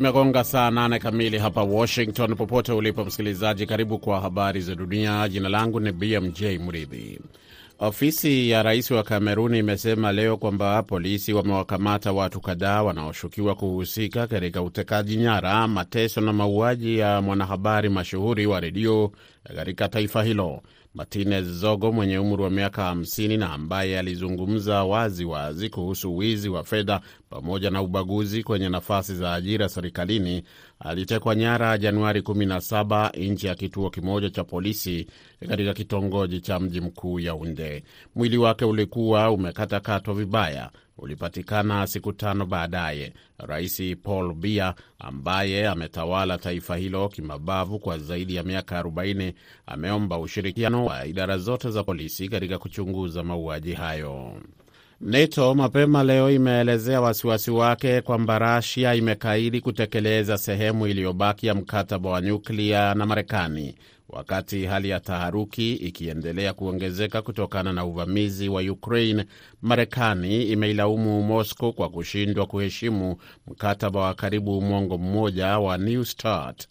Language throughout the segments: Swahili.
Zimegonga saa nane kamili hapa Washington. Popote ulipo msikilizaji, karibu kwa habari za dunia. Jina langu ni BMJ Mridhi. Ofisi ya rais wa Kameruni imesema leo kwamba polisi wamewakamata watu kadhaa wanaoshukiwa kuhusika katika utekaji nyara, mateso na mauaji ya mwanahabari mashuhuri wa redio katika taifa hilo. Martinez Zogo mwenye umri wa miaka 50 na ambaye alizungumza wazi wazi kuhusu wizi wa fedha pamoja na ubaguzi kwenye nafasi za ajira serikalini alitekwa nyara Januari 17 nje ya kituo kimoja cha polisi katika kitongoji cha mji mkuu Yaunde. Mwili wake ulikuwa umekatakatwa vibaya ulipatikana siku tano baadaye. Rais Paul Biya ambaye ametawala taifa hilo kimabavu kwa zaidi ya miaka 40 ameomba ushirikiano wa idara zote za polisi katika kuchunguza mauaji hayo. NATO mapema leo imeelezea wasiwasi wake kwamba Rasia imekaidi kutekeleza sehemu iliyobaki ya mkataba wa nyuklia na Marekani wakati hali ya taharuki ikiendelea kuongezeka kutokana na uvamizi wa Ukraine. Marekani imeilaumu Moscow kwa kushindwa kuheshimu mkataba wa karibu mwongo mmoja wa New START.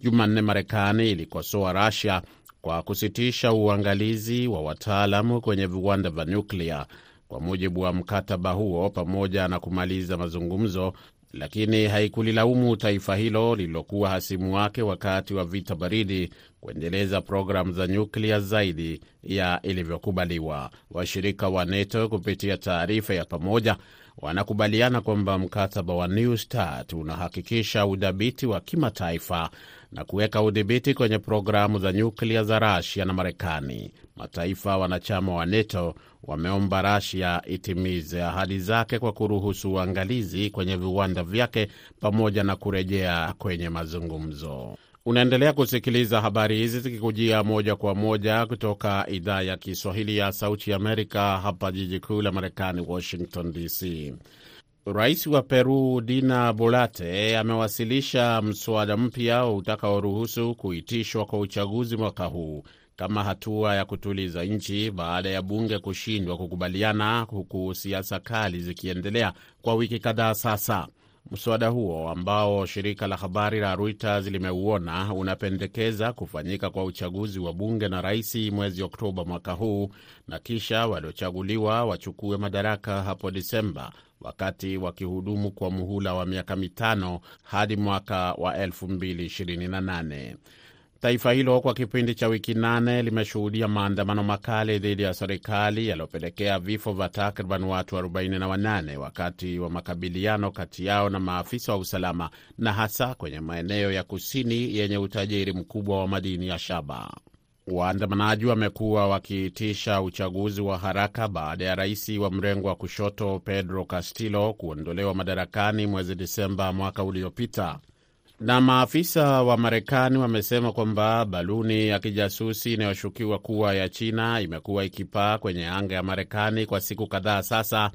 Jumanne, Marekani ilikosoa Rasia kwa kusitisha uangalizi wa wataalamu kwenye viwanda vya nyuklia kwa mujibu wa mkataba huo, pamoja na kumaliza mazungumzo lakini haikulilaumu taifa hilo lililokuwa hasimu wake wakati wa vita baridi kuendeleza programu za nyuklia zaidi ya ilivyokubaliwa. Washirika wa NATO kupitia taarifa ya pamoja wanakubaliana kwamba mkataba wa New START unahakikisha udhabiti wa kimataifa na kuweka udhibiti kwenye programu za nyuklia za Rasia na Marekani. Mataifa wanachama wa NATO wameomba Rasia itimize ahadi zake kwa kuruhusu uangalizi kwenye viwanda vyake pamoja na kurejea kwenye mazungumzo. Unaendelea kusikiliza habari hizi zikikujia moja kwa moja kutoka idhaa ya Kiswahili ya Sauti Amerika, hapa jiji kuu la Marekani, Washington DC. Rais wa Peru Dina Bolate amewasilisha mswada mpya utakaoruhusu kuitishwa kwa uchaguzi mwaka huu kama hatua ya kutuliza nchi baada ya bunge kushindwa kukubaliana, huku siasa kali zikiendelea kwa wiki kadhaa sasa. Mswada huo ambao shirika la habari la Reuters limeuona unapendekeza kufanyika kwa uchaguzi wa bunge na rais mwezi Oktoba mwaka huu na kisha waliochaguliwa wachukue madaraka hapo Disemba, wakati wakihudumu kwa muhula wa miaka mitano hadi mwaka wa 2028. Taifa hilo kwa kipindi cha wiki nane limeshuhudia maandamano makali dhidi ya serikali yaliyopelekea vifo vya takriban watu 48 wakati wa makabiliano kati yao na maafisa wa usalama na hasa kwenye maeneo ya kusini yenye utajiri mkubwa wa madini ya shaba. Waandamanaji wamekuwa wakiitisha uchaguzi wa haraka baada ya rais wa mrengo wa kushoto Pedro Castillo kuondolewa madarakani mwezi Disemba mwaka uliopita na maafisa wa Marekani wamesema kwamba baluni ya kijasusi inayoshukiwa kuwa ya China imekuwa ikipaa kwenye anga ya Marekani kwa siku kadhaa sasa,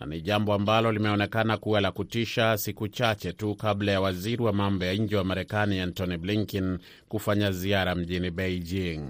na ni jambo ambalo limeonekana kuwa la kutisha siku chache tu kabla ya waziri wa mambo ya nje wa Marekani Antony Blinken kufanya ziara mjini Beijing.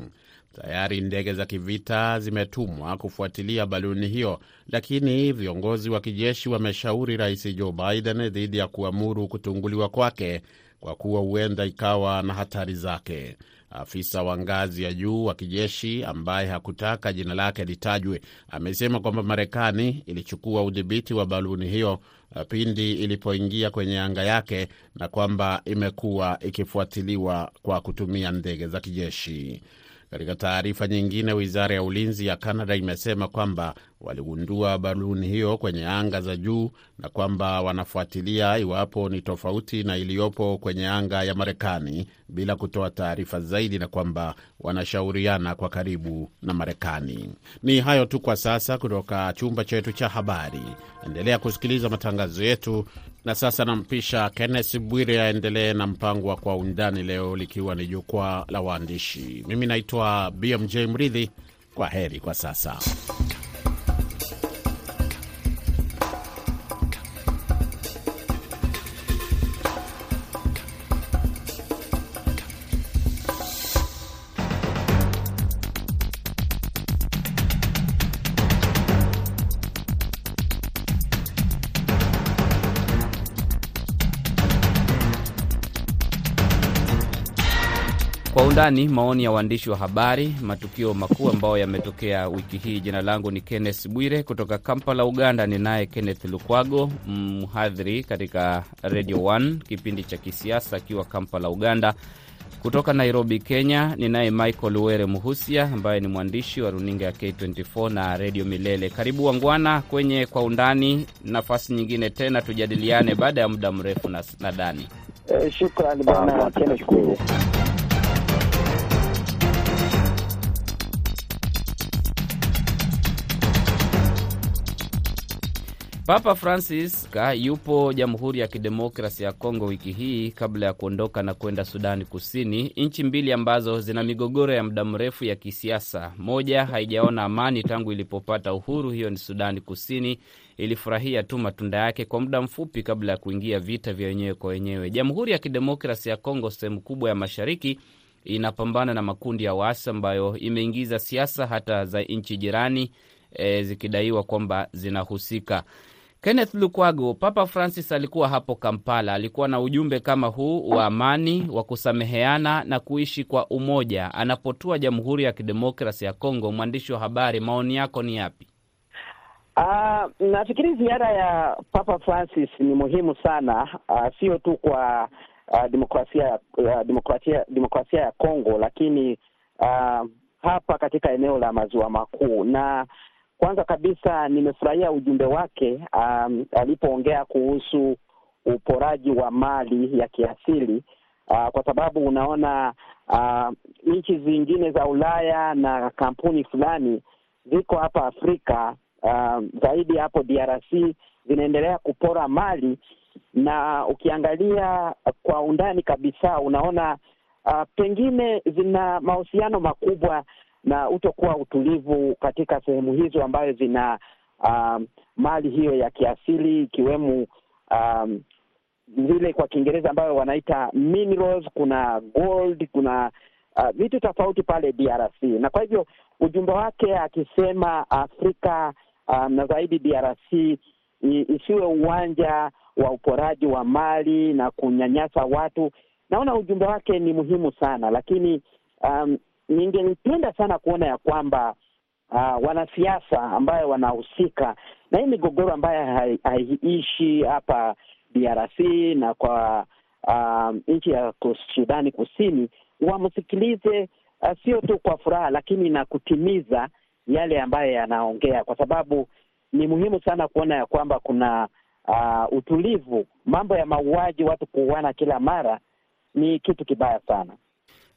Tayari ndege za kivita zimetumwa kufuatilia baluni hiyo, lakini viongozi wa kijeshi wameshauri Rais Joe Biden dhidi ya kuamuru kutunguliwa kwake kwa kuwa huenda ikawa na hatari zake. Afisa wa ngazi ya juu wa kijeshi ambaye hakutaka jina lake litajwe amesema kwamba Marekani ilichukua udhibiti wa baluni hiyo pindi ilipoingia kwenye anga yake na kwamba imekuwa ikifuatiliwa kwa kutumia ndege za kijeshi. Katika taarifa nyingine, wizara ya ulinzi ya Kanada imesema kwamba waligundua baluni hiyo kwenye anga za juu na kwamba wanafuatilia iwapo ni tofauti na iliyopo kwenye anga ya Marekani bila kutoa taarifa zaidi, na kwamba wanashauriana kwa karibu na Marekani. Ni hayo tu kwa sasa kutoka chumba chetu cha habari. Endelea kusikiliza matangazo yetu, na sasa nampisha Kenneth Bwire aendelee na mpango wa Kwa Undani, leo likiwa ni jukwaa la waandishi. Mimi naitwa BMJ Mridhi. Kwa heri kwa sasa. Undani, maoni ya waandishi wa habari, matukio makuu ambayo yametokea wiki hii. Jina langu ni Kenneth Bwire kutoka Kampala, Uganda. Ni naye Kenneth Lukwago, mhadhiri katika Radio 1 kipindi cha kisiasa akiwa Kampala, Uganda. Kutoka Nairobi, Kenya, ni naye Michael Were Muhusia ambaye ni mwandishi wa runinga ya K24 na Redio Milele. Karibu wangwana kwenye Kwa Undani, nafasi nyingine tena tujadiliane baada ya muda mrefu. na nadhani eh, shukrani bwana Papa Francis ka yupo Jamhuri ya Kidemokrasi ya Kongo wiki hii kabla ya kuondoka na kwenda Sudani Kusini, nchi mbili ambazo zina migogoro ya muda mrefu ya kisiasa. Moja haijaona amani tangu ilipopata uhuru, hiyo ni Sudani Kusini. Ilifurahia tu matunda yake kwa muda mfupi kabla ya kuingia vita vya wenyewe kwa wenyewe. Jamhuri ya Kidemokrasi ya Kongo, sehemu kubwa ya mashariki, inapambana na makundi ya waasi ambayo imeingiza siasa hata za nchi jirani e, zikidaiwa kwamba zinahusika. Kenneth Lukwago, Papa Francis alikuwa hapo Kampala, alikuwa na ujumbe kama huu wa amani, wa kusameheana na kuishi kwa umoja. Anapotua Jamhuri ya Kidemokrasi ya Kongo, mwandishi wa habari, maoni yako ni yapi? Uh, nafikiri ziara ya Papa Francis ni muhimu sana, uh, sio tu kwa uh, demokrasia uh, demokrasia demokrasia ya Kongo, lakini uh, hapa katika eneo la maziwa makuu na kwanza kabisa nimefurahia ujumbe wake um, alipoongea kuhusu uporaji wa mali ya kiasili uh, kwa sababu unaona uh, nchi zingine za Ulaya na kampuni fulani ziko hapa Afrika uh, zaidi hapo DRC zinaendelea kupora mali, na ukiangalia kwa undani kabisa unaona uh, pengine zina mahusiano makubwa na utokuwa utulivu katika sehemu hizo ambayo zina um, mali hiyo ya kiasili ikiwemo um, vile kwa Kiingereza ambayo wanaita minerals, kuna gold, kuna uh, vitu tofauti pale DRC, na kwa hivyo ujumbe wake akisema Afrika um, na zaidi DRC isiwe uwanja wa uporaji wa mali na kunyanyasa watu, naona ujumbe wake ni muhimu sana, lakini um, ningelipenda sana kuona ya kwamba uh, wanasiasa ambayo wanahusika na hii migogoro ambayo haiishi hapa DRC na kwa uh, nchi ya Sudani Kusini wamsikilize, uh, sio tu kwa furaha, lakini na kutimiza yale ambayo yanaongea, kwa sababu ni muhimu sana kuona ya kwamba kuna uh, utulivu. Mambo ya mauaji, watu kuuana kila mara ni kitu kibaya sana.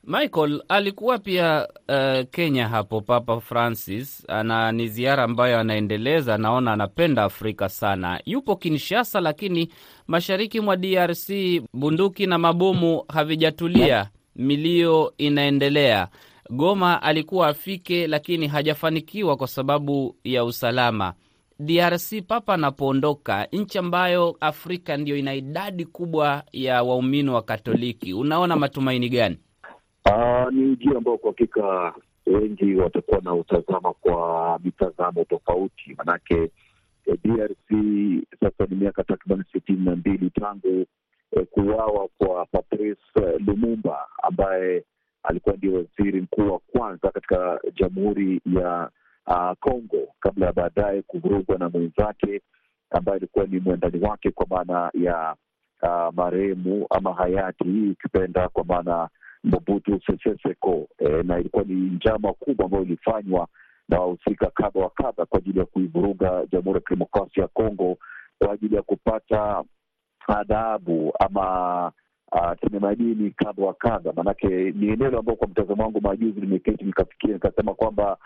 Michael alikuwa pia uh, Kenya hapo Papa Francis ana ni ziara ambayo anaendeleza, naona anapenda Afrika sana. Yupo Kinshasa, lakini mashariki mwa DRC bunduki na mabomu havijatulia, milio inaendelea. Goma alikuwa afike, lakini hajafanikiwa kwa sababu ya usalama. DRC Papa anapoondoka, nchi ambayo Afrika ndiyo ina idadi kubwa ya waumini wa Katoliki, unaona matumaini gani? Uh, ni ujio ambao kwa hakika wengi watakuwa na utazama kwa mitazamo tofauti, manake eh, DRC sasa ni miaka takriban sitini na mbili tangu eh, kuuawa kwa Patrice eh, Lumumba ambaye alikuwa ndio waziri mkuu wa kwanza katika jamhuri ya Congo uh, kabla ya baadaye kuvurugwa na mwenzake ambaye alikuwa ni mwendani wake kwa maana ya uh, marehemu ama hayati ukipenda kwa maana Mobutu Sese Seko e, na ilikuwa ni njama kubwa ambayo ilifanywa na wahusika kadha wa kadha kwa ajili ya kuivuruga Jamhuri ya Kidemokrasia ya Kongo kwa ajili ya kupata adhabu ama tuseme madini kadha wa kadha. Maanake ni eneo ambao kwa mtazamo wangu majuzi nimeketi nikafikiria nikasema kwamba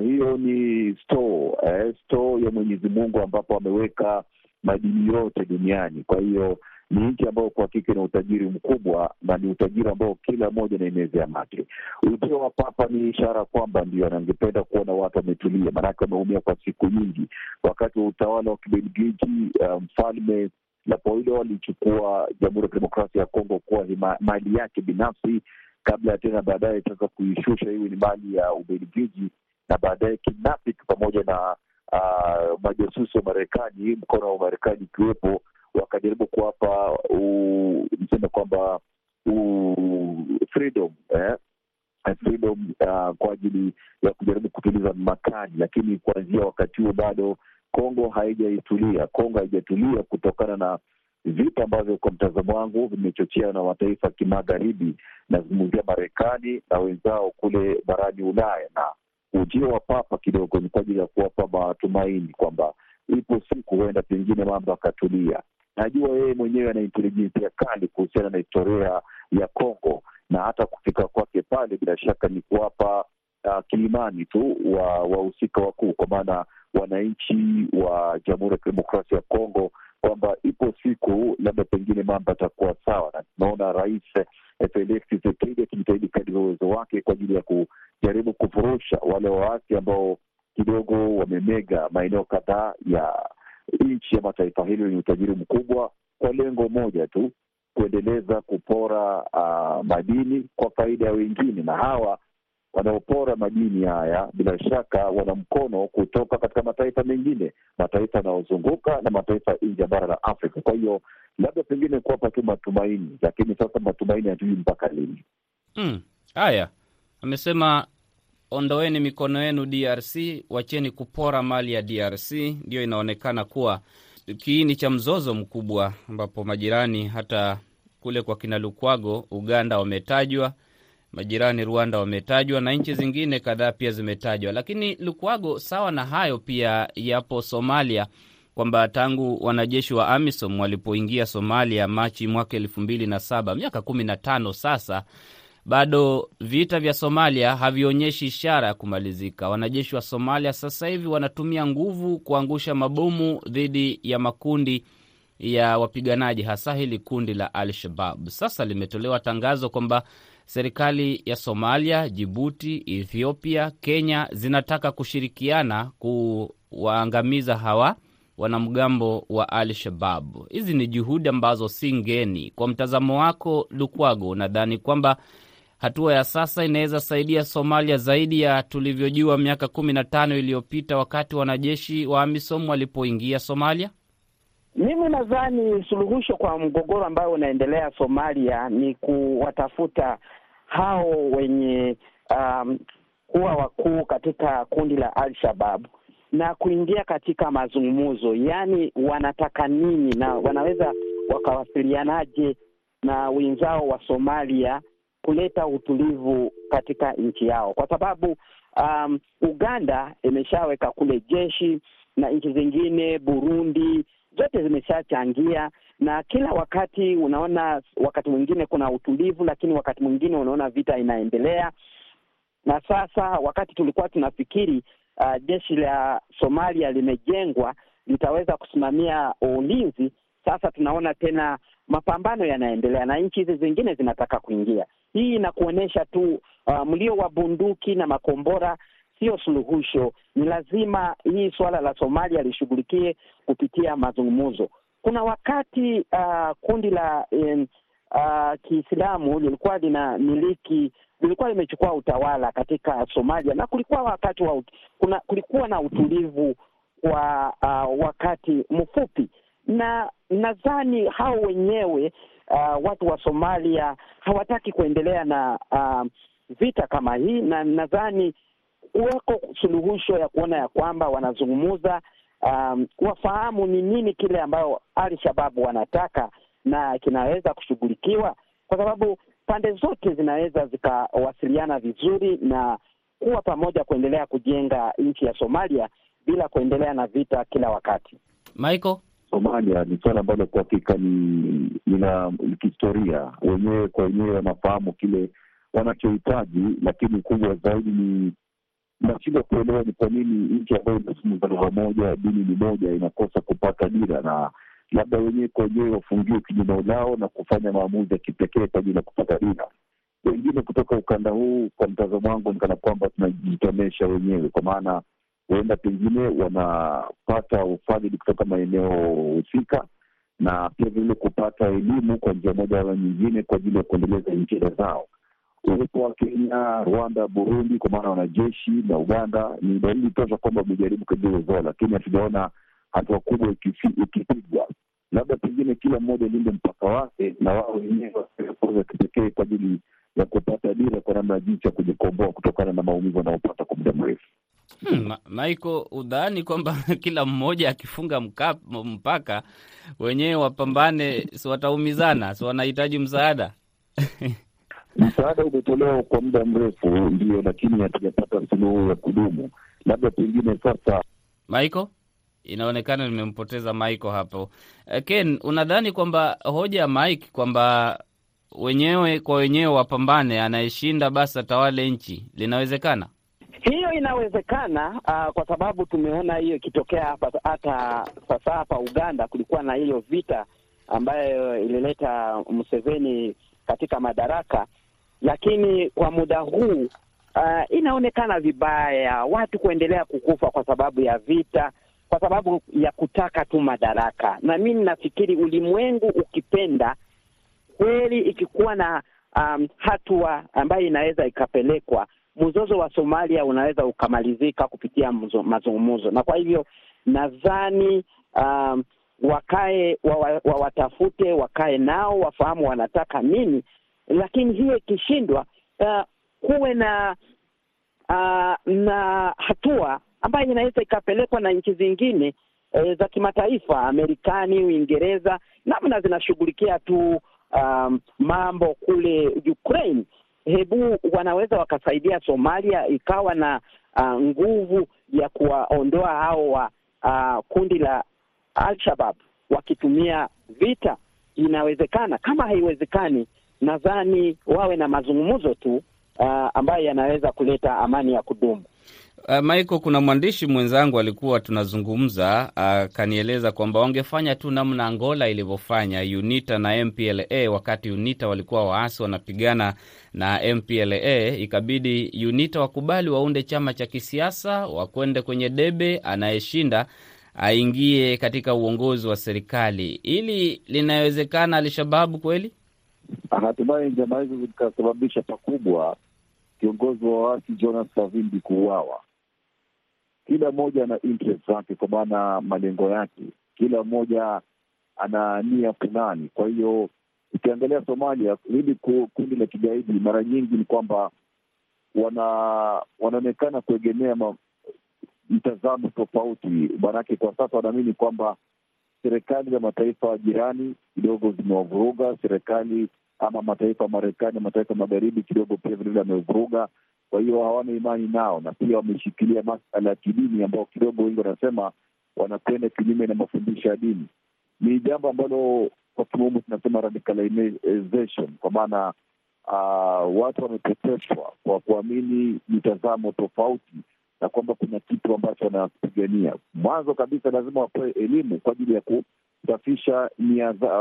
hiyo ni store eh, store ya Mwenyezi Mungu ambapo ameweka madini yote duniani. Kwa hiyo ni nchi ambayo kwa hakika ina utajiri mkubwa na ni utajiri ambao kila mmoja anaimezea mate. Ujio wa Papa ni ishara kwamba ndio anangependa kuona watu wametulia, maanake wameumia kwa siku nyingi. Wakati wa utawala wa Kibelgiji, mfalme um, Napoleon alichukua Jamhuri ya Kidemokrasia ya Kongo kuwa mali yake binafsi, kabla ya tena baadaye sasa kuishusha iwe ni mali ya Ubelgiji, na baadaye kinafiki pamoja na uh, majasusi wa Marekani, mkono wa Marekani ikiwepo wakajaribu kuwapa niseme kwamba freedom eh, freedom uh, kwa ajili ya kujaribu kutuliza makali, lakini kuanzia wakati huo bado Kongo haijaitulia. Kongo haijatulia kutokana na vita ambavyo kwa mtazamo wangu vimechochewa na mataifa kimagharibi. Nazungumzia Marekani na wenzao kule barani Ulaya, na ujio wa Papa kidogo ni kwa ajili ya kuwapa matumaini kwamba ipo siku huenda pengine mambo akatulia. Najua yeye mwenyewe ana intelijensia kali kuhusiana na historia ya Kongo na hata kufika kwake pale bila shaka ni kuwapa uh, kilimani tu wa wahusika wakuu, kwa maana wananchi wa Jamhuri ya Kidemokrasia ya Kongo kwamba ipo siku labda pengine mambo atakuwa sawa, na tunaona Rais Felix Tshisekedi akijitahidi kadri ya uwezo wake kwa ajili ya kujaribu kufurusha wale waasi ambao kidogo wamemega maeneo kadhaa ya nchi ya mataifa hilo lenye utajiri mkubwa kwa lengo moja tu, kuendeleza kupora uh, madini kwa faida ya wengine, na hawa wanaopora madini haya bila shaka wana mkono kutoka katika mataifa mengine, mataifa yanayozunguka na mataifa nje ya bara la Afrika. Kwa hiyo labda pengine kuwapa tu matumaini, lakini sasa matumaini hatujui mpaka lini. Haya, mm, amesema ondoeni mikono yenu DRC, wacheni kupora mali ya DRC. Ndiyo inaonekana kuwa kiini cha mzozo mkubwa, ambapo majirani hata kule kwa kina Lukwago Uganda wametajwa, majirani Rwanda wametajwa na nchi zingine kadhaa pia zimetajwa. Lakini Lukwago, sawa na hayo, pia yapo Somalia, kwamba tangu wanajeshi wa AMISOM walipoingia Somalia Machi mwaka elfu mbili na saba, miaka kumi na tano sasa bado vita vya Somalia havionyeshi ishara ya kumalizika. Wanajeshi wa Somalia sasa hivi wanatumia nguvu kuangusha mabomu dhidi ya makundi ya wapiganaji, hasa hili kundi la Al Shabab. Sasa limetolewa tangazo kwamba serikali ya Somalia, Jibuti, Ethiopia, Kenya zinataka kushirikiana kuwaangamiza hawa wanamgambo wa Al Shabab. Hizi ni juhudi ambazo si ngeni. Kwa mtazamo wako, Lukwago, unadhani kwamba hatua ya sasa inaweza saidia Somalia zaidi ya tulivyojua miaka kumi na tano iliyopita wakati wanajeshi wa AMISOM walipoingia Somalia? Mimi nadhani suluhisho kwa mgogoro ambayo unaendelea Somalia ni kuwatafuta hao wenye um, kuwa wakuu katika kundi la al shababu na kuingia katika mazungumzo, yaani wanataka nini na wanaweza wakawasilianaje na wenzao wa Somalia kuleta utulivu katika nchi yao, kwa sababu um, Uganda imeshaweka kule jeshi na nchi zingine, Burundi, zote zimeshachangia, na kila wakati unaona, wakati mwingine kuna utulivu, lakini wakati mwingine unaona vita inaendelea. Na sasa wakati tulikuwa tunafikiri uh, jeshi la Somalia limejengwa litaweza kusimamia ulinzi, sasa tunaona tena mapambano yanaendelea na nchi hizi zingine zinataka kuingia. Hii inakuonyesha tu uh, mlio wa bunduki na makombora sio suluhisho. Ni lazima hii suala la Somalia lishughulikie kupitia mazungumzo. Kuna wakati uh, kundi la um, uh, Kiislamu lilikuwa lina miliki lilikuwa limechukua utawala katika Somalia na kulikuwa wakati wa kuna, kulikuwa na utulivu wa uh, wakati mfupi na nadhani hao wenyewe uh, watu wa Somalia hawataki kuendelea na uh, vita kama hii, na nadhani uweko suluhisho ya kuona ya kwamba wanazungumuza, um, wafahamu ni nini kile ambayo Al-Shababu wanataka na kinaweza kushughulikiwa, kwa sababu pande zote zinaweza zikawasiliana vizuri na kuwa pamoja kuendelea kujenga nchi ya Somalia bila kuendelea na vita kila wakati. Michael Somalia ni suala ambalo kwa hakika ni lina kihistoria, wenyewe kwa wenyewe wanafahamu kile wanachohitaji, lakini kubwa zaidi ni nashindwa kuelewa ni kwa nini nchi ambayo inazungumza lugha moja, dini ni moja, inakosa kupata dira, na labda wenyewe kwa wenyewe wafungiwe kinyume lao na kufanya maamuzi ya kipekee kwa ajili ya kupata dira. Wengine kutoka ukanda huu, kwa mtazamo wangu, ni kana kwamba tunajitomesha wenyewe, kwa maana huenda pengine wanapata ufadhili kutoka maeneo husika na pia vile kupata elimu kwa njia moja au nyingine kwa ajili ya kuendeleza nchi zao. Uwepo wa Kenya, Rwanda, Burundi kwa maana wanajeshi na Uganda ni dalili tosha kwamba wamejaribu uwezo, lakini hatujaona hatua kubwa ikipigwa. Labda pengine kila mmoja linde mpaka wake na wao wenyewe fursa kipekee kwa ajili ya kupata dira kwa namna jinsi ya kujikomboa kutokana na maumivu wanaopata kwa muda mrefu. Hmm, Michael, udhani kwamba kila mmoja akifunga mpaka wenyewe wapambane, si wataumizana, si wanahitaji msaada? Msaada umetolewa kwa muda mrefu, ndio, lakini hatujapata suluhu ya kudumu. Labda pengine sasa. Maiko, inaonekana nimempoteza Maiko hapo. Ken, unadhani kwamba hoja ya Mike kwamba wenyewe kwa wenyewe wapambane, anayeshinda basi atawale nchi, linawezekana? Hiyo inawezekana uh, kwa sababu tumeona hiyo ikitokea hapa. Hata sasa hapa Uganda kulikuwa na hiyo vita ambayo ilileta Museveni katika madaraka, lakini kwa muda huu uh, inaonekana vibaya watu kuendelea kukufa kwa sababu ya vita, kwa sababu ya kutaka tu madaraka. Na mimi nafikiri ulimwengu ukipenda kweli, ikikuwa na um, hatua ambayo inaweza ikapelekwa mzozo wa Somalia unaweza ukamalizika kupitia mazungumzo, na kwa hivyo nadhani um, wakae wawatafute, wa wakae nao wafahamu wanataka nini, lakini hiyo ikishindwa, uh, kuwe na uh, na hatua ambayo inaweza ikapelekwa na nchi zingine e, za kimataifa, Amerikani, Uingereza, namna zinashughulikia tu um, mambo kule Ukraine hebu wanaweza wakasaidia Somalia ikawa na uh, nguvu ya kuwaondoa hao wa uh, kundi la Al-Shabab wakitumia vita. Inawezekana. Kama haiwezekani, nadhani wawe na mazungumzo tu uh, ambayo yanaweza kuleta amani ya kudumu. Uh, Michael, kuna mwandishi mwenzangu alikuwa tunazungumza akanieleza uh, kwamba wangefanya tu namna Angola ilivyofanya UNITA na MPLA. Wakati UNITA walikuwa waasi wanapigana na MPLA, ikabidi UNITA wakubali waunde chama cha kisiasa, wakwende kwenye debe, anayeshinda aingie katika uongozi wa serikali. Ili linawezekana Alshababu kweli? Hatimaye njama hizo zikasababisha pakubwa kiongozi wa waasi Jonas Savimbi kuuawa. Kila mmoja ana interest zake, kwa maana malengo yake, kila mmoja ana nia fulani. Kwa hiyo ukiangalia Somalia, hili kundi la kigaidi mara nyingi ni kwamba wana wanaonekana kuegemea mtazamo tofauti, maanake kwa sasa wanaamini kwamba serikali za mataifa jirani kidogo zimewavuruga serikali ama mataifa Marekani, mataifa magharibi kidogo pia vilevile amevuruga. Kwa hiyo hawana imani nao, na pia wameshikilia masala ya kidini ambao kidogo wengi wanasema wanakwenda kinyume na mafundisho ya dini. Ni jambo ambalo kwa kimombo tunasema radicalization, kwa maana uh, watu wamepoteshwa kwa kuamini mitazamo tofauti na kwamba kuna kitu ambacho wanapigania. Mwanzo kabisa lazima wapewe elimu kwa ajili ya kusafisha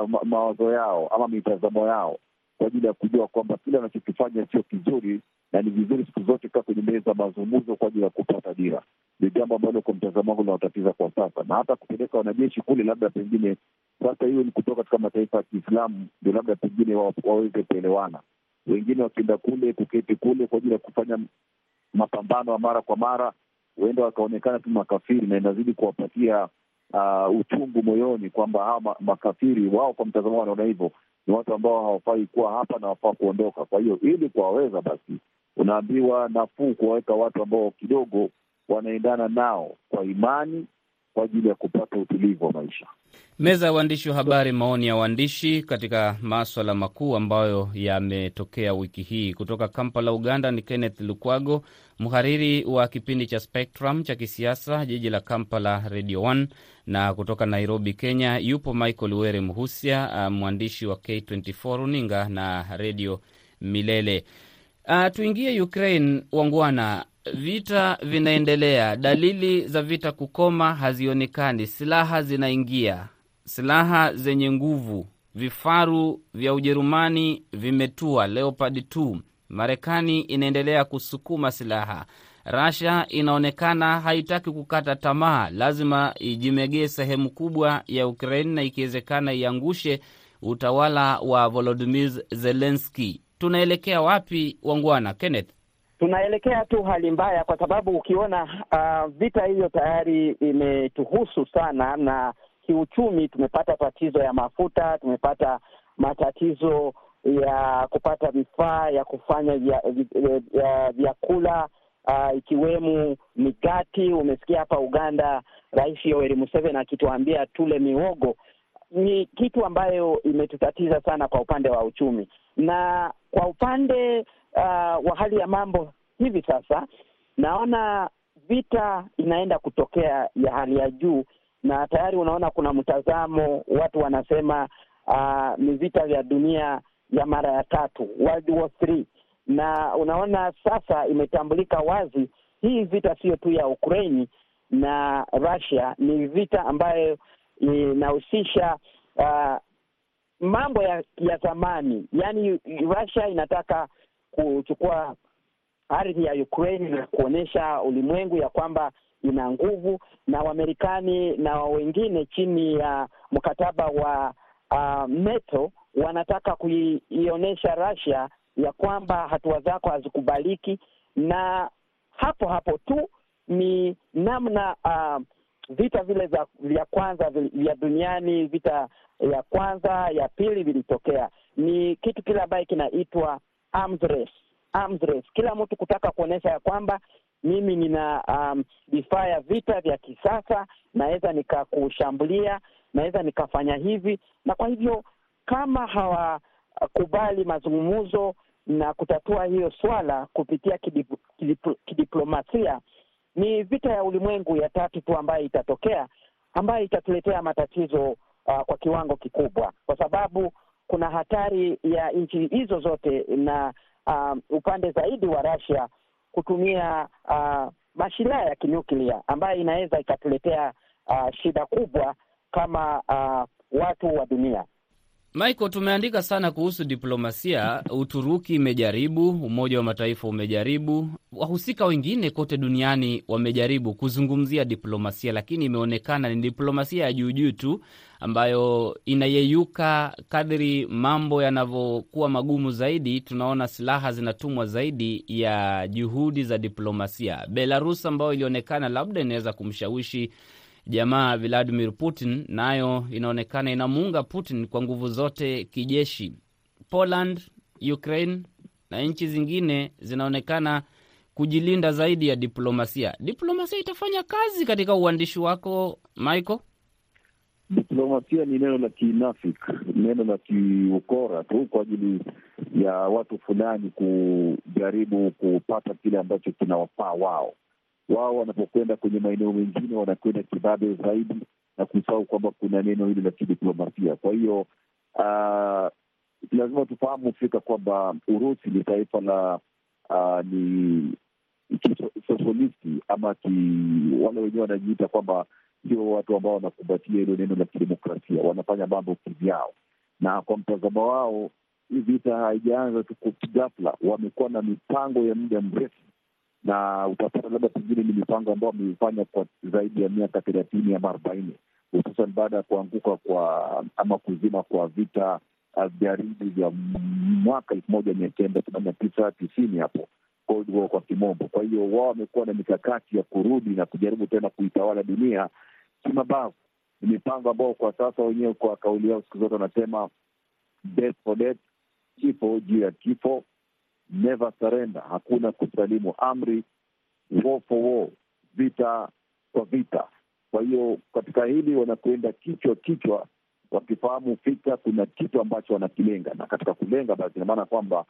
ma, mawazo yao ama mitazamo yao kwa ajili ya kujua kwamba kile anachokifanya sio kizuri, na ni vizuri siku zote kaa kwenye meza ya mazungumzo kwa ajili ya kupata dira. Ni jambo ambalo kwa mtazamo wangu linawatatiza kwa sasa, na hata kupeleka wanajeshi kule, labda pengine sasa hiyo ni kutoka katika mataifa ya Kiislamu, ndio labda pengine wa, waweze kuelewana. Wengine wakienda kule kuketi kule kwa ajili ya kufanya mapambano ya mara kwa mara, huenda wakaonekana tu makafiri, na inazidi kuwapatia uh, uchungu moyoni kwamba hawa makafiri wao, kwa mtazamo wanaona hivyo ni watu ambao hawafai kuwa hapa na wafaa kuondoka. Kwa hiyo ili kuwaweza, basi unaambiwa nafuu kuwaweka watu ambao kidogo wanaendana nao kwa imani kwa ajili ya kupata utulivu wa maisha. Meza ya waandishi wa habari, maoni ya waandishi katika maswala makuu ambayo yametokea wiki hii. Kutoka Kampala, Uganda, ni Kenneth Lukwago, mhariri wa kipindi cha Spectrum cha kisiasa jiji la Kampala, Radio 1, na kutoka Nairobi, Kenya, yupo Michael Were Mhusia, mwandishi wa K24 runinga na redio Milele. Uh, tuingie Ukraine, wangwana. Vita vinaendelea, dalili za vita kukoma hazionekani. Silaha zinaingia, silaha zenye nguvu. Vifaru vya Ujerumani vimetua Leopard 2. Marekani inaendelea kusukuma silaha. Russia inaonekana haitaki kukata tamaa, lazima ijimegee sehemu kubwa ya Ukraine na ikiwezekana iangushe utawala wa Volodymyr Zelensky. Tunaelekea wapi, wangwana? Kenneth, tunaelekea tu hali mbaya, kwa sababu ukiona uh, vita hiyo tayari imetuhusu sana, na kiuchumi tumepata tatizo ya mafuta, tumepata matatizo ya kupata vifaa ya kufanya vyakula uh, ikiwemo migati. Umesikia hapa Uganda Rais Yoweri Museveni akituambia tule mihogo. Ni kitu ambayo imetutatiza sana kwa upande wa uchumi, na kwa upande uh, wa hali ya mambo hivi sasa, naona vita inaenda kutokea ya hali ya juu, na tayari unaona kuna mtazamo, watu wanasema uh, ni vita vya dunia ya mara ya tatu, World War Three, na unaona sasa imetambulika wazi hii vita siyo tu ya Ukraini na Russia, ni vita ambayo inahusisha uh, mambo ya, ya zamani. Yaani Russia inataka kuchukua ardhi ya Ukraine na kuonyesha ulimwengu ya kwamba ina nguvu, na Wamarekani na wengine chini ya mkataba wa uh, NATO wanataka kuionyesha Russia ya kwamba hatua zako hazikubaliki, na hapo hapo tu ni namna uh, vita vile za vya kwanza vya duniani, vita ya kwanza ya pili vilitokea, ni kitu kile ambaye kinaitwa arms race. Arms race, kila mtu kutaka kuonyesha ya kwamba mimi nina um, vifaa ya vita vya kisasa, naweza nikakushambulia, naweza nikafanya hivi, na kwa hivyo kama hawakubali mazungumzo na kutatua hiyo swala kupitia kidip, kidip, kidiplomasia ni vita ya ulimwengu ya tatu tu ambayo itatokea, ambayo itatuletea matatizo uh, kwa kiwango kikubwa, kwa sababu kuna hatari ya nchi hizo zote na uh, upande zaidi wa Russia kutumia uh, mashilaa ya kinuklia ambayo inaweza ikatuletea uh, shida kubwa kama uh, watu wa dunia. Michael, tumeandika sana kuhusu diplomasia. Uturuki imejaribu, Umoja wa Mataifa umejaribu, wahusika wengine kote duniani wamejaribu kuzungumzia diplomasia, lakini imeonekana ni diplomasia ya juujuu tu ambayo inayeyuka kadri mambo yanavyokuwa magumu zaidi. Tunaona silaha zinatumwa zaidi ya juhudi za diplomasia. Belarus ambayo ilionekana labda inaweza kumshawishi jamaa Vladimir Putin nayo inaonekana inamuunga Putin kwa nguvu zote kijeshi. Poland, Ukraine na nchi zingine zinaonekana kujilinda zaidi ya diplomasia. Diplomasia itafanya kazi katika uandishi wako Michael? Diplomasia ni neno la kinafiki, neno la kiukora tu kwa ajili ya watu fulani kujaribu kupata kile ambacho kinawafaa wao wao wanapokwenda kwenye maeneo mengine wanakwenda kibabe zaidi na kusahau kwamba kuna neno hili la kidiplomasia. Kwa hiyo uh, lazima tufahamu fika kwamba Urusi ni taifa la uh, ni kisosialisti ama ki, wale wenyewe wanajiita kwamba sio watu ambao wanakumbatia hilo neno la kidemokrasia, wanafanya mambo kivyao, na kwa mtazamo wao hii vita haijaanza tu ghafla, wamekuwa na mipango ya muda mrefu na utapata labda pengine ni mipango ambayo wameifanya kwa zaidi ya miaka thelathini ama arobaini hususan baada ya kuanguka kwa ama kuzima kwa vita baridi vya mwaka elfu moja mia kenda themanini na tisa tisini hapo Cold War kwa kimombo. Kwa hiyo wao wamekuwa na mikakati ya kurudi na kujaribu tena kuitawala dunia kimabavu. Ni mipango ambao kwa sasa wenyewe kwa kauli yao siku zote wanasema death for death, kifo juu ya kifo Never surrender, hakuna kusalimu amri, war for war, vita kwa vita. Kwa hiyo katika hili wanakwenda kichwa kichwa, wakifahamu fika kuna kitu ambacho wanakilenga, na katika kulenga, basi ina maana kwamba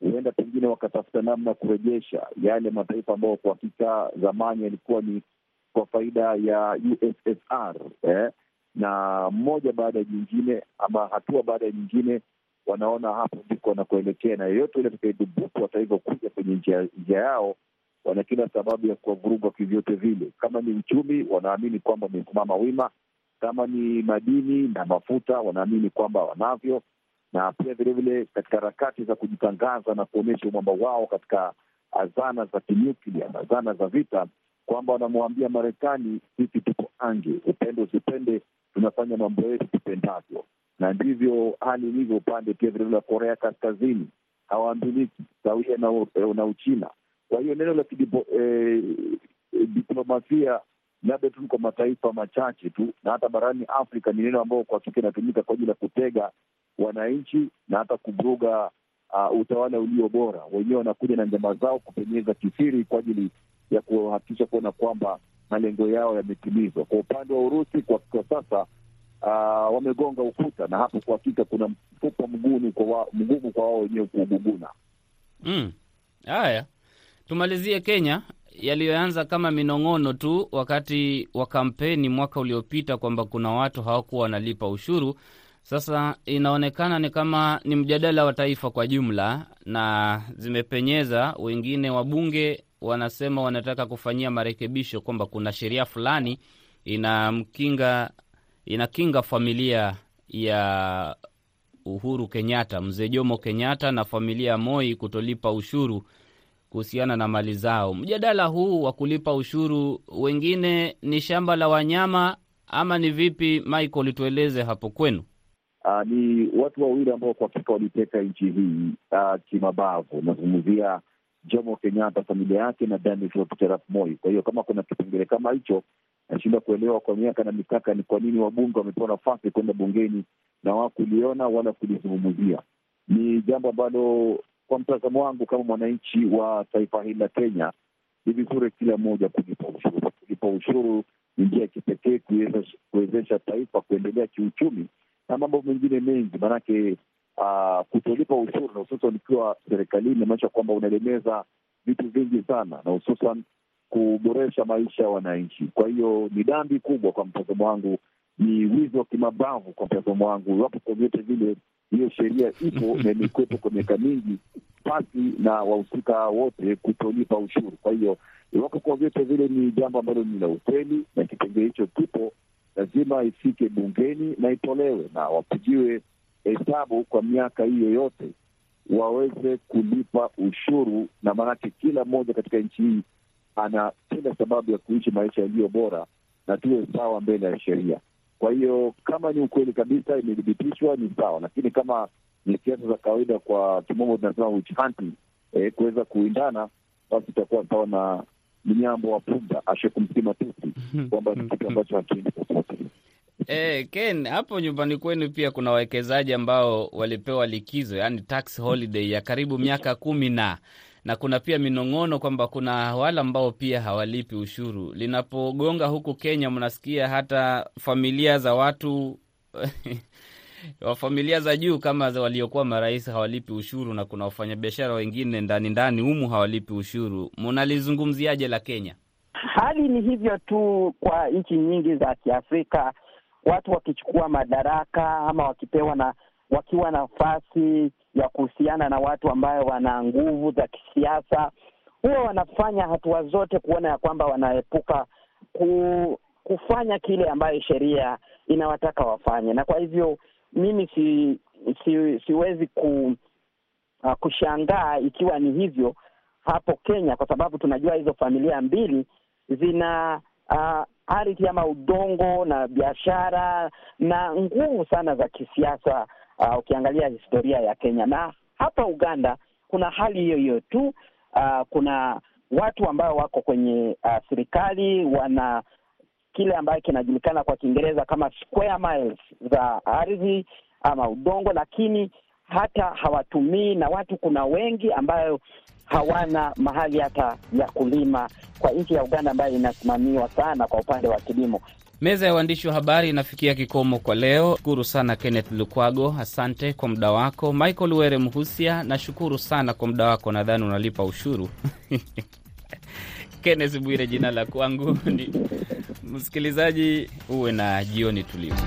huenda pengine wakatafuta namna kurejesha yale mataifa ambayo kwa hakika zamani yalikuwa ni kwa faida ya USSR eh, na mmoja baada ya nyingine ama hatua baada ya nyingine wanaona hapo ndiko wanakuelekea, na yeyote ule atakaedhubutu hata hivyo kuja kwenye njia, yao, wana kila sababu ya kuwavuruga kivyote vile. Kama ni uchumi, wanaamini kwamba wamesimama wima. Kama ni madini na mafuta, wanaamini kwamba wanavyo, na pia vilevile katika harakati za kujitangaza na kuonyesha umwamba wao katika zana za kinyuklia na zana za vita, kwamba wanamwambia Marekani, sisi tupo ange, upende usipende, tunafanya mambo yetu tupendavyo na ndivyo hali ilivyo upande pia vilevile wa Korea Kaskazini, hawaambiliki sawia na, na Uchina. Kwa hiyo neno la eh, diplomasia labda tu kwa mataifa machache tu, na hata barani Afrika ni neno ambayo kwa hakika inatumika kwa ajili ya kutega wananchi na hata kuvuruga uh, utawala ulio bora. Wenyewe wanakuja na njama zao kupenyeza kisiri kwa ajili ya kuhakikisha kuona kwamba malengo yao yametimizwa. Kwa upande wa Urusi kwa, kwa sasa uh, wamegonga ukuta, na hapo kwa hakika kuna mfupa mgumu kwa wao wenyewe kuuguguna. Mm. Tumalizie Kenya, yaliyoanza kama minong'ono tu wakati wa kampeni mwaka uliopita kwamba kuna watu hawakuwa wanalipa ushuru. Sasa inaonekana ni kama ni mjadala wa taifa kwa jumla, na zimepenyeza. Wengine wabunge wanasema wanataka kufanyia marekebisho kwamba kuna sheria fulani inamkinga inakinga familia ya Uhuru Kenyatta, mzee Jomo Kenyatta na familia ya Moi kutolipa ushuru kuhusiana na mali zao. Mjadala huu wa kulipa ushuru, wengine ni shamba la wanyama ama ni vipi? Michael, tueleze hapo kwenu. Uh, ni watu wawili ambao kwa hakika waliteka nchi hii uh, kimabavu. Nazungumzia Jomo Kenyatta, familia yake na Daniel Toroitich arap Moi. Kwa hiyo kama kuna kipengele kama hicho, nashindwa kuelewa kwa miaka na mikaka ni kwa nini wabunge wamepewa nafasi kwenda bungeni na wakuliona wala kulizungumzia. Ni jambo ambalo kwa mtazamo wangu kama mwananchi wa taifa hili la Kenya, ni vizuri kila mmoja kulipa ushuru. Kulipa ushuru ni njia ya kipekee kuwezesha taifa kuendelea kiuchumi na mambo mengine mengi, maanake uh, kutolipa ushuru na hususan ukiwa serikalini inamaanisha kwamba unaelemeza vitu vingi sana, na hususan kuboresha maisha ya wananchi. Kwa hiyo ni dhambi kubwa kwa mtazamo wangu, ni wizi wa kimabavu kwa mtazamo wangu, iwapo kwa vyote vile hiyo sheria ipo na imekuwepo kwa miaka mingi pasi na wahusika wote kutolipa ushuru. Kwa hiyo iwapo kwa vyote vile ni jambo ambalo ni la ukweli na kipengele hicho kipo, lazima ifike bungeni na itolewe na wapigiwe hesabu kwa miaka hiyo yote, waweze kulipa ushuru, na maanake kila mmoja katika nchi hii ana kila sababu ya kuishi maisha yaliyo bora na tuwe sawa mbele ya sheria. Kwa hiyo kama ni ukweli kabisa, imethibitishwa ni sawa, lakini kama ni siasa za kawaida, kwa kimombo tunasema witch hunting, eh, kuweza kuindana, basi itakuwa sawa na mnyambo wa punda ashe kumsima tusi, kwamba ni kitu ambacho hakiendi popote. Eh, Ken, hapo nyumbani kwenu pia kuna wawekezaji ambao walipewa likizo, yani tax holiday ya karibu miaka kumi na na kuna pia minong'ono kwamba kuna wale ambao pia hawalipi ushuru. Linapogonga huku Kenya, mnasikia hata familia za watu wa familia za juu kama za waliokuwa marais hawalipi ushuru, na kuna wafanyabiashara wengine ndani ndani humu hawalipi ushuru. Mnalizungumziaje la Kenya? Hali ni hivyo tu kwa nchi nyingi za Kiafrika, watu wakichukua madaraka ama wakipewa na wakiwa nafasi ya kuhusiana na watu ambayo wana nguvu za kisiasa, huwa wanafanya hatua zote kuona ya kwamba wanaepuka ku, kufanya kile ambayo sheria inawataka wafanye, na kwa hivyo mimi si, si, siwezi ku, uh, kushangaa ikiwa ni hivyo hapo Kenya, kwa sababu tunajua hizo familia mbili zina uh, ardhi ama udongo na biashara na nguvu sana za kisiasa. Uh, ukiangalia historia ya Kenya na hapa Uganda kuna hali hiyo hiyo tu. Uh, kuna watu ambao wako kwenye uh, serikali wana kile ambayo kinajulikana kwa Kiingereza kama square miles za ardhi ama udongo, lakini hata hawatumii, na watu kuna wengi ambayo hawana mahali hata ya kulima kwa nchi ya Uganda ambayo inasimamiwa sana kwa upande wa kilimo. Meza ya waandishi wa habari inafikia kikomo kwa leo. Shukuru sana Kenneth Lukwago, asante kwa muda wako. Michael Were Mhusia, nashukuru sana kwa muda wako, nadhani unalipa ushuru Kenneth Bwire jina la kwangu ni msikilizaji, uwe na jioni tulivu.